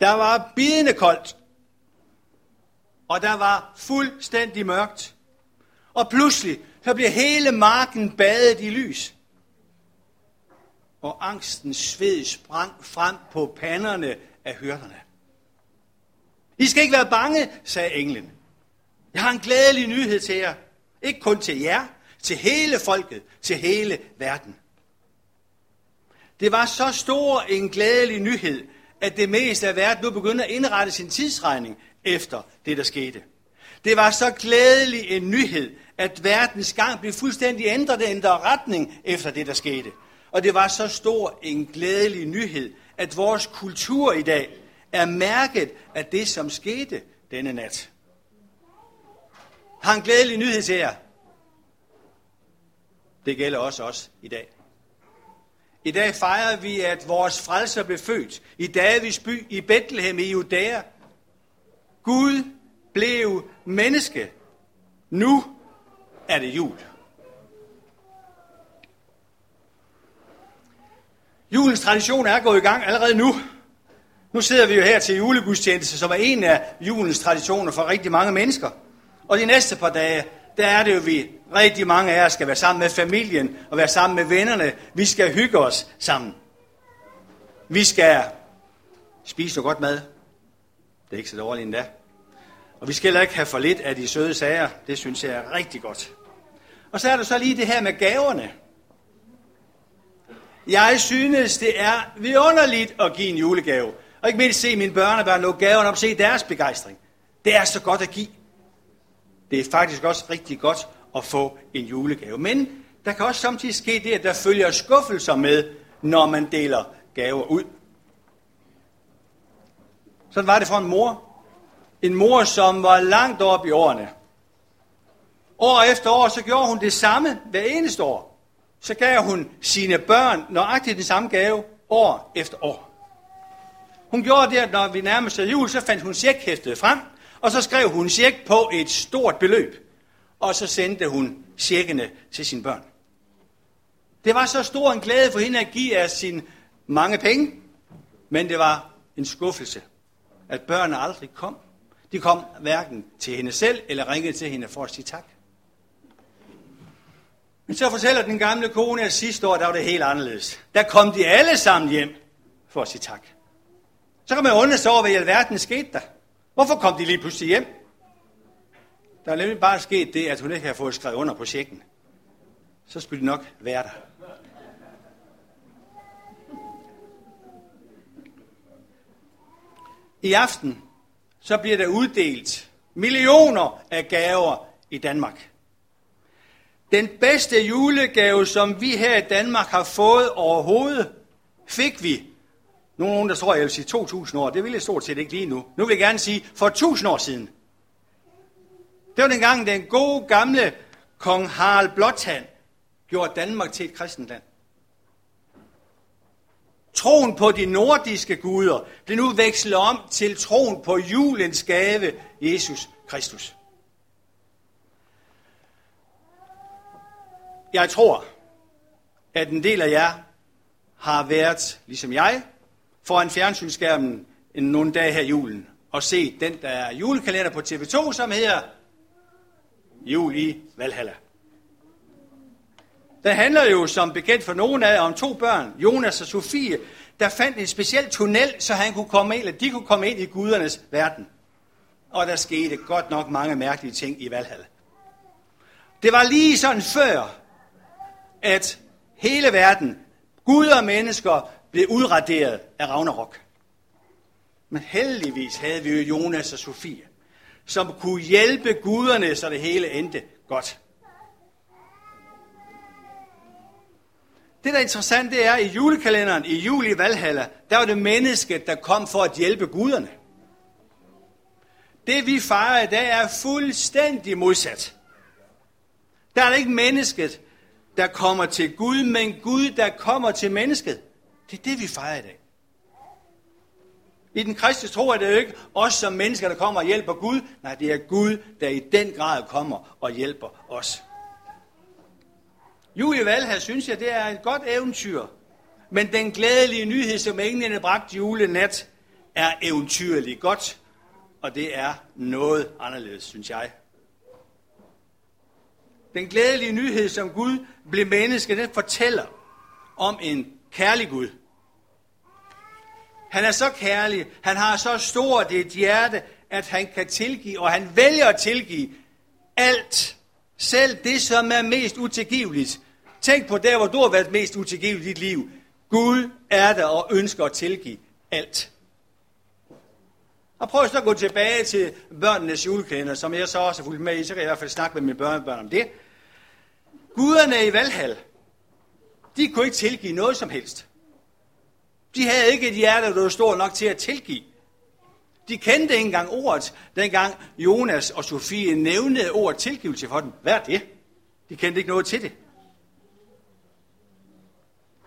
Der var bidende koldt. Og der var fuldstændig mørkt. Og pludselig, så bliver hele marken badet i lys. Og angsten sved sprang frem på panderne af hyrderne. I skal ikke være bange, sagde englen. Jeg har en glædelig nyhed til jer. Ikke kun til jer, til hele folket, til hele verden. Det var så stor en glædelig nyhed, at det meste af verden nu begyndte at indrette sin tidsregning efter det, der skete. Det var så glædelig en nyhed, at verdens gang blev fuldstændig ændret, ændret retning efter det, der skete. Og det var så stor en glædelig nyhed, at vores kultur i dag er mærket af det, som skete denne nat. Har en glædelig nyhed til jer. Det gælder også os i dag. I dag fejrer vi, at vores frelser blev født i Davids by i Bethlehem i Judæa. Gud blev menneske. Nu er det jul. Julens tradition er gået i gang allerede nu. Nu sidder vi jo her til julegudstjeneste, som er en af julens traditioner for rigtig mange mennesker. Og de næste par dage, der er det jo, vi rigtig mange af os skal være sammen med familien og være sammen med vennerne. Vi skal hygge os sammen. Vi skal spise noget godt mad. Det er ikke så dårligt endda. Og vi skal heller ikke have for lidt af de søde sager. Det synes jeg er rigtig godt. Og så er der så lige det her med gaverne. Jeg synes, det er vidunderligt at give en julegave. Og ikke mindst se mine børnebørn lukke gaverne op og se deres begejstring. Det er så godt at give. Det er faktisk også rigtig godt at få en julegave. Men der kan også samtidig ske det, at der følger skuffelser med, når man deler gaver ud. Sådan var det for en mor. En mor, som var langt op i årene. År efter år, så gjorde hun det samme hver eneste år. Så gav hun sine børn nøjagtigt den samme gave år efter år. Hun gjorde det, at når vi nærmede sig jul, så fandt hun checkhæftet frem, og så skrev hun check på et stort beløb. Og så sendte hun tjekkene til sine børn. Det var så stor en glæde for hende at give af sine mange penge, men det var en skuffelse, at børnene aldrig kom. De kom hverken til hende selv eller ringede til hende for at sige tak. Men så fortæller den gamle kone, at sidste år, der var det helt anderledes. Der kom de alle sammen hjem for at sige tak. Så kan man undre sig over, hvad i alverden skete der. Hvorfor kom de lige pludselig hjem? Der er nemlig bare sket det, at hun ikke har fået skrevet under på checken. Så skulle det nok være der. I aften, så bliver der uddelt millioner af gaver i Danmark. Den bedste julegave, som vi her i Danmark har fået overhovedet, fik vi nogen, der tror, jeg vil sige 2.000 år. Det vil jeg stort set ikke lige nu. Nu vil jeg gerne sige, for 1.000 år siden. Det var dengang, den gode gamle kong Harald Blåtand gjorde Danmark til et kristent land. Troen på de nordiske guder blev nu vekslet om til troen på julens gave, Jesus Kristus. Jeg tror, at en del af jer har været, ligesom jeg, foran fjernsynsskærmen nogle dage her i julen og set den, der er julekalender på TV2, som hedder Jul i Valhalla. Den handler jo som bekendt for nogen af om to børn, Jonas og Sofie, der fandt en speciel tunnel, så han kunne komme ind, eller de kunne komme ind i gudernes verden. Og der skete godt nok mange mærkelige ting i Valhalla. Det var lige sådan før, at hele verden, Gud og mennesker, blev udraderet af Ragnarok. Men heldigvis havde vi jo Jonas og Sofie, som kunne hjælpe guderne, så det hele endte godt. Det, der er interessant, det er, at i julekalenderen i juli Valhalla, der var det mennesket, der kom for at hjælpe guderne. Det, vi fejrer i dag, er fuldstændig modsat. Der er ikke mennesket, der kommer til Gud, men Gud, der kommer til mennesket. Det er det, vi fejrer i dag. I den kristne tro er det jo ikke os som mennesker, der kommer og hjælper Gud. Nej, det er Gud, der i den grad kommer og hjælper os. Julie Valhall synes jeg, det er et godt eventyr. Men den glædelige nyhed, som englene bragte julenat, er eventyrligt godt, og det er noget anderledes, synes jeg. Den glædelige nyhed, som Gud blev menneske, den fortæller om en kærlig Gud. Han er så kærlig, han har så stort et hjerte, at han kan tilgive, og han vælger at tilgive alt. Selv det, som er mest utilgiveligt. Tænk på der, hvor du har været mest utilgivelig i dit liv. Gud er der og ønsker at tilgive alt. Og prøv så at gå tilbage til børnenes julekalender, som jeg så også har fulgt med i, så kan jeg i hvert fald snakke med mine børnebørn om det. Guderne i Valhall, de kunne ikke tilgive noget som helst. De havde ikke et hjerte, der var stort nok til at tilgive. De kendte ikke engang ordet, dengang Jonas og Sofie nævnte ordet tilgivelse for dem. Hvad er det? De kendte ikke noget til det.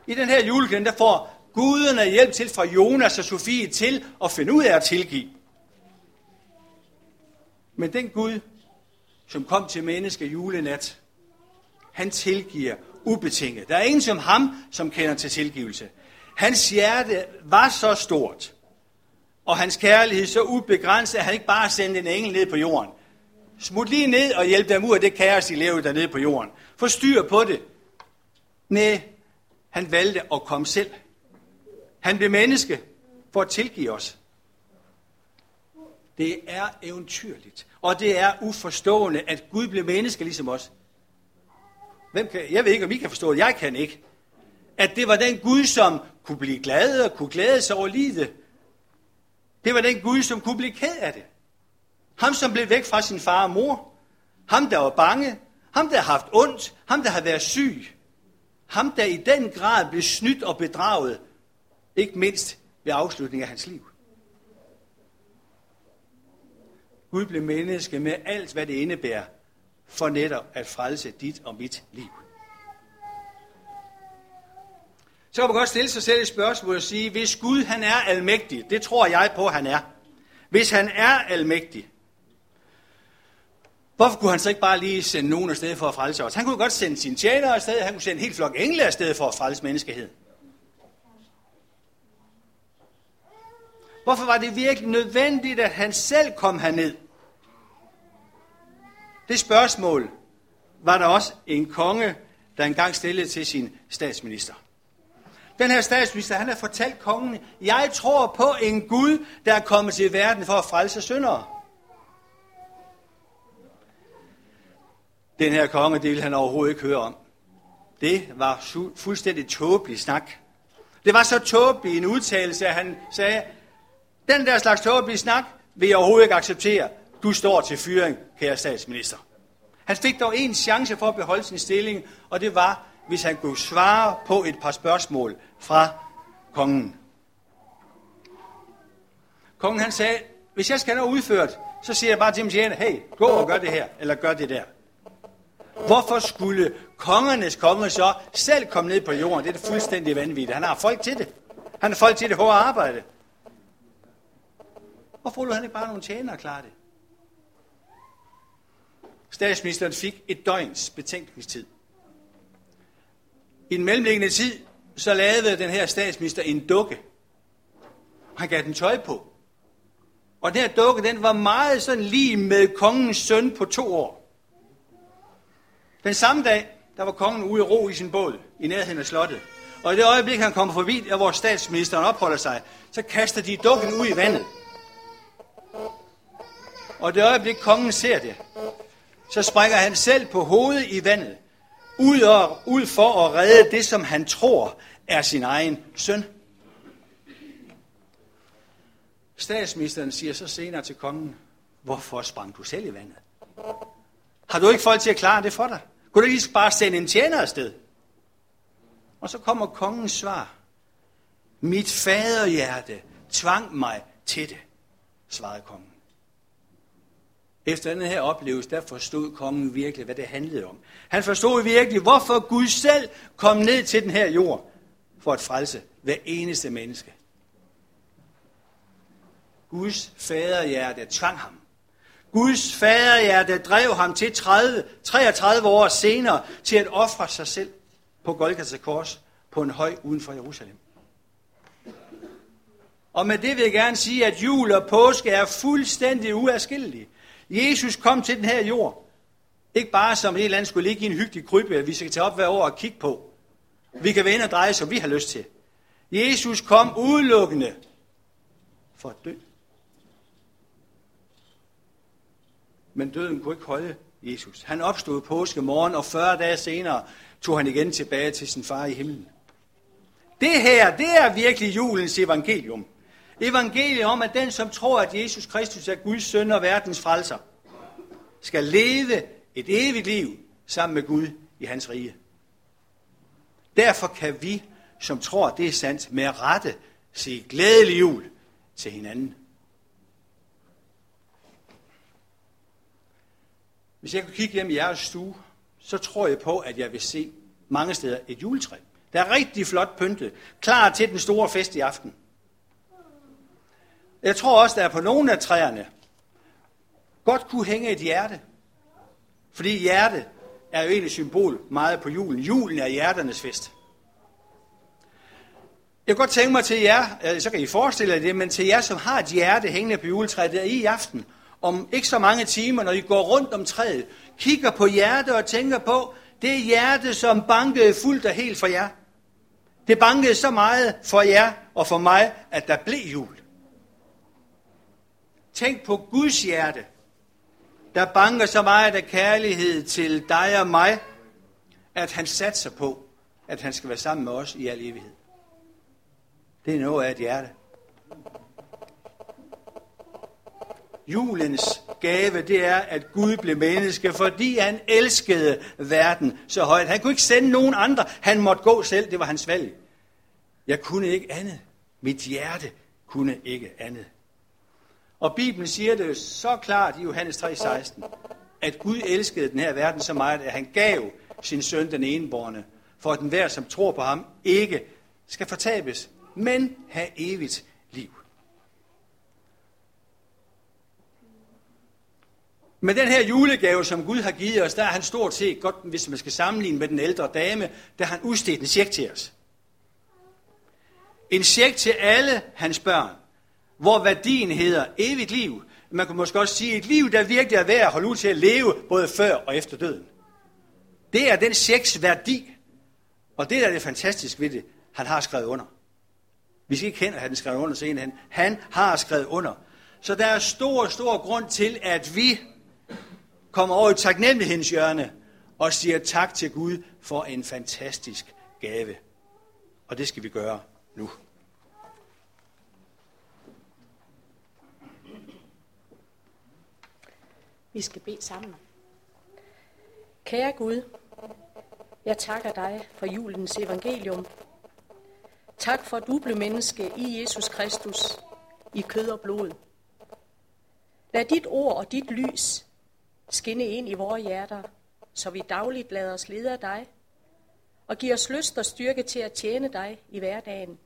I den her julekalender, der får guderne hjælp til fra Jonas og Sofie til at finde ud af at tilgive. Men den Gud, som kom til menneske julenat, han tilgiver ubetinget. Der er ingen som ham, som kender til tilgivelse. Hans hjerte var så stort, og hans kærlighed så ubegrænset, at han ikke bare sendte en engel ned på jorden. Smut lige ned og hjælp dem ud af det kaos, de levede dernede på jorden. Få styr på det. Nej, han valgte at komme selv. Han blev menneske for at tilgive os. Det er eventyrligt, og det er uforstående, at Gud blev menneske ligesom os. Hvem kan, jeg ved ikke, om I kan forstå det. Jeg kan ikke. At det var den Gud, som kunne blive glad og kunne glæde sig over livet. Det var den Gud, som kunne blive ked af det. Ham, som blev væk fra sin far og mor. Ham, der var bange. Ham, der har haft ondt. Ham, der har været syg. Ham, der i den grad blev snydt og bedraget. Ikke mindst ved afslutningen af hans liv. Gud blev menneske med alt, hvad det indebærer, for netop at frelse dit og mit liv. Så kan man godt stille sig selv et spørgsmål og sige, hvis Gud han er almægtig, det tror jeg på, han er. Hvis han er almægtig, hvorfor kunne han så ikke bare lige sende nogen afsted for at frelse os? Han kunne godt sende sine tjenere afsted, han kunne sende en hel flok engle afsted for at frelse menneskeheden. Hvorfor var det virkelig nødvendigt, at han selv kom herned? Det spørgsmål var der også en konge, der engang stillede til sin statsminister. Den her statsminister, han har fortalt kongen, jeg tror på en Gud, der er kommet til verden for at frelse syndere. Den her konge, det ville han overhovedet ikke høre om. Det var fuldstændig tåbelig snak. Det var så tåbelig en udtalelse, at han sagde, den der slags tåbelige snak vil jeg overhovedet ikke acceptere. Du står til fyring, kære statsminister. Han fik dog en chance for at beholde sin stilling, og det var, hvis han kunne svare på et par spørgsmål fra kongen. Kongen han sagde, hvis jeg skal have noget udført, så siger jeg bare til min hey, gå og gør det her, eller gør det der. Hvorfor skulle kongernes konge så selv komme ned på jorden? Det er det fuldstændig vanvittigt. Han har folk til det. Han har folk til det hårde arbejde. Hvorfor lod han ikke bare nogle tjenere klare det? Statsministeren fik et døgns betænkningstid. I den mellemliggende tid, så lavede den her statsminister en dukke. Han gav den tøj på. Og den her dukke, den var meget sådan lige med kongens søn på to år. Den samme dag, der var kongen ude i ro i sin båd i nærheden af slottet. Og i det øjeblik, han kommer forbi, der hvor statsministeren opholder sig, så kaster de dukken ud i vandet. Og det øjeblik, kongen ser det, så springer han selv på hovedet i vandet, ud, og, ud for at redde det, som han tror er sin egen søn. Statsministeren siger så senere til kongen, hvorfor sprang du selv i vandet? Har du ikke folk til at klare det for dig? Kunne du ikke bare sende en tjener afsted? Og så kommer kongens svar. Mit faderhjerte tvang mig til det, svarede kongen. Efter den her oplevelse, der forstod kongen virkelig, hvad det handlede om. Han forstod virkelig, hvorfor Gud selv kom ned til den her jord for at frelse hver eneste menneske. Guds faderhjerte tvang ham. Guds faderhjerte drev ham til 30, 33 år senere til at ofre sig selv på Golgata Kors på en høj uden for Jerusalem. Og med det vil jeg gerne sige, at jul og påske er fuldstændig uafskillelige. Jesus kom til den her jord. Ikke bare som en eller anden skulle ligge i en hyggelig krybbe, vi skal tage op hver år og kigge på. Vi kan vende og dreje, som vi har lyst til. Jesus kom udelukkende for at dø. Men døden kunne ikke holde Jesus. Han opstod påske morgen, og 40 dage senere tog han igen tilbage til sin far i himlen. Det her, det er virkelig julens evangelium. Evangeliet om, at den, som tror, at Jesus Kristus er Guds søn og verdens frelser, skal leve et evigt liv sammen med Gud i hans rige. Derfor kan vi, som tror, det er sandt, med rette sige glædelig jul til hinanden. Hvis jeg kunne kigge hjem i jeres stue, så tror jeg på, at jeg vil se mange steder et juletræ. Der er rigtig flot pyntet, klar til den store fest i aften. Jeg tror også, der er på nogle af træerne godt kunne hænge et hjerte. Fordi hjerte er jo egentlig symbol meget på julen. Julen er hjerternes fest. Jeg kan godt tænke mig til jer, øh, så kan I forestille jer det, men til jer, som har et hjerte hængende på juletræet der i aften, om ikke så mange timer, når I går rundt om træet, kigger på hjertet og tænker på, det hjerte, som bankede fuldt og helt for jer. Det bankede så meget for jer og for mig, at der blev jul. Tænk på Guds hjerte, der banker så meget af kærlighed til dig og mig, at han satser på, at han skal være sammen med os i al evighed. Det er noget af et hjerte. Julens gave, det er, at Gud blev menneske, fordi han elskede verden så højt. Han kunne ikke sende nogen andre. Han måtte gå selv. Det var hans valg. Jeg kunne ikke andet. Mit hjerte kunne ikke andet. Og Bibelen siger det så klart i Johannes 3:16, at Gud elskede den her verden så meget, at han gav sin søn den enborne, for at den hver, som tror på ham, ikke skal fortabes, men have evigt liv. Med den her julegave, som Gud har givet os, der er han stort set, godt hvis man skal sammenligne med den ældre dame, der har han udstedt en check til os. En check til alle hans børn, hvor værdien hedder evigt liv. Man kan måske også sige et liv, der virkelig er værd at holde ud til at leve, både før og efter døden. Det er den seks værdi. Og det er det fantastiske ved det, han har skrevet under. Vi skal ikke hen at have den skrevet under senere Han har skrevet under. Så der er stor, stor grund til, at vi kommer over i taknemmelighedens hjørne og siger tak til Gud for en fantastisk gave. Og det skal vi gøre nu. Vi skal bede sammen. Kære Gud, jeg takker dig for julens evangelium. Tak for, at du blev menneske i Jesus Kristus, i kød og blod. Lad dit ord og dit lys skinne ind i vores hjerter, så vi dagligt lader os lede af dig, og giver os lyst og styrke til at tjene dig i hverdagen.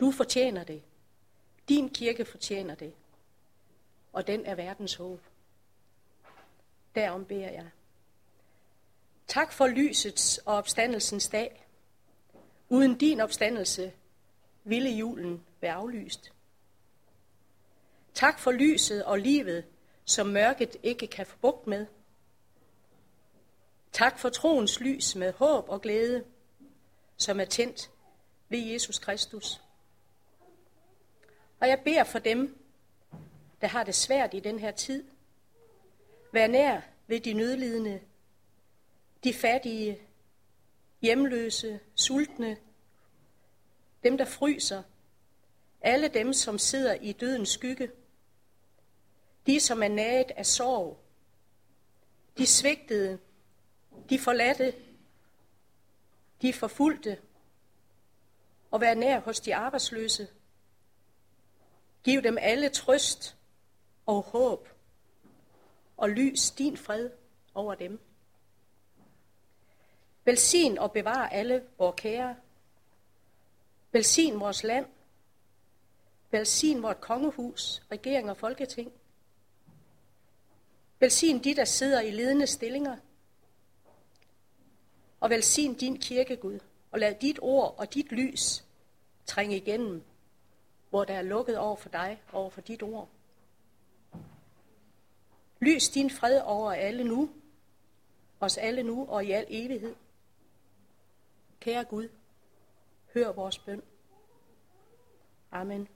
Du fortjener det. Din kirke fortjener det. Og den er verdens håb. Derom beder jeg. Tak for lysets og opstandelsens dag. Uden din opstandelse ville julen være aflyst. Tak for lyset og livet, som mørket ikke kan få bugt med. Tak for troens lys med håb og glæde, som er tændt ved Jesus Kristus. Og jeg beder for dem, der har det svært i den her tid. Vær nær ved de nødlidende, de fattige, hjemløse, sultne, dem der fryser, alle dem, som sidder i dødens skygge, de, som er naget af sorg, de svigtede, de forladte, de forfulgte, og vær nær hos de arbejdsløse. Giv dem alle trøst og håb, og lys din fred over dem. Velsign og bevar alle vores kære. Velsign vores land. Velsign vort kongehus, regering og folketing. Velsign de, der sidder i ledende stillinger. Og velsign din kirke, Gud, og lad dit ord og dit lys trænge igennem hvor der er lukket over for dig, over for dit ord. Lys din fred over alle nu, os alle nu og i al evighed. Kære Gud, hør vores bøn. Amen.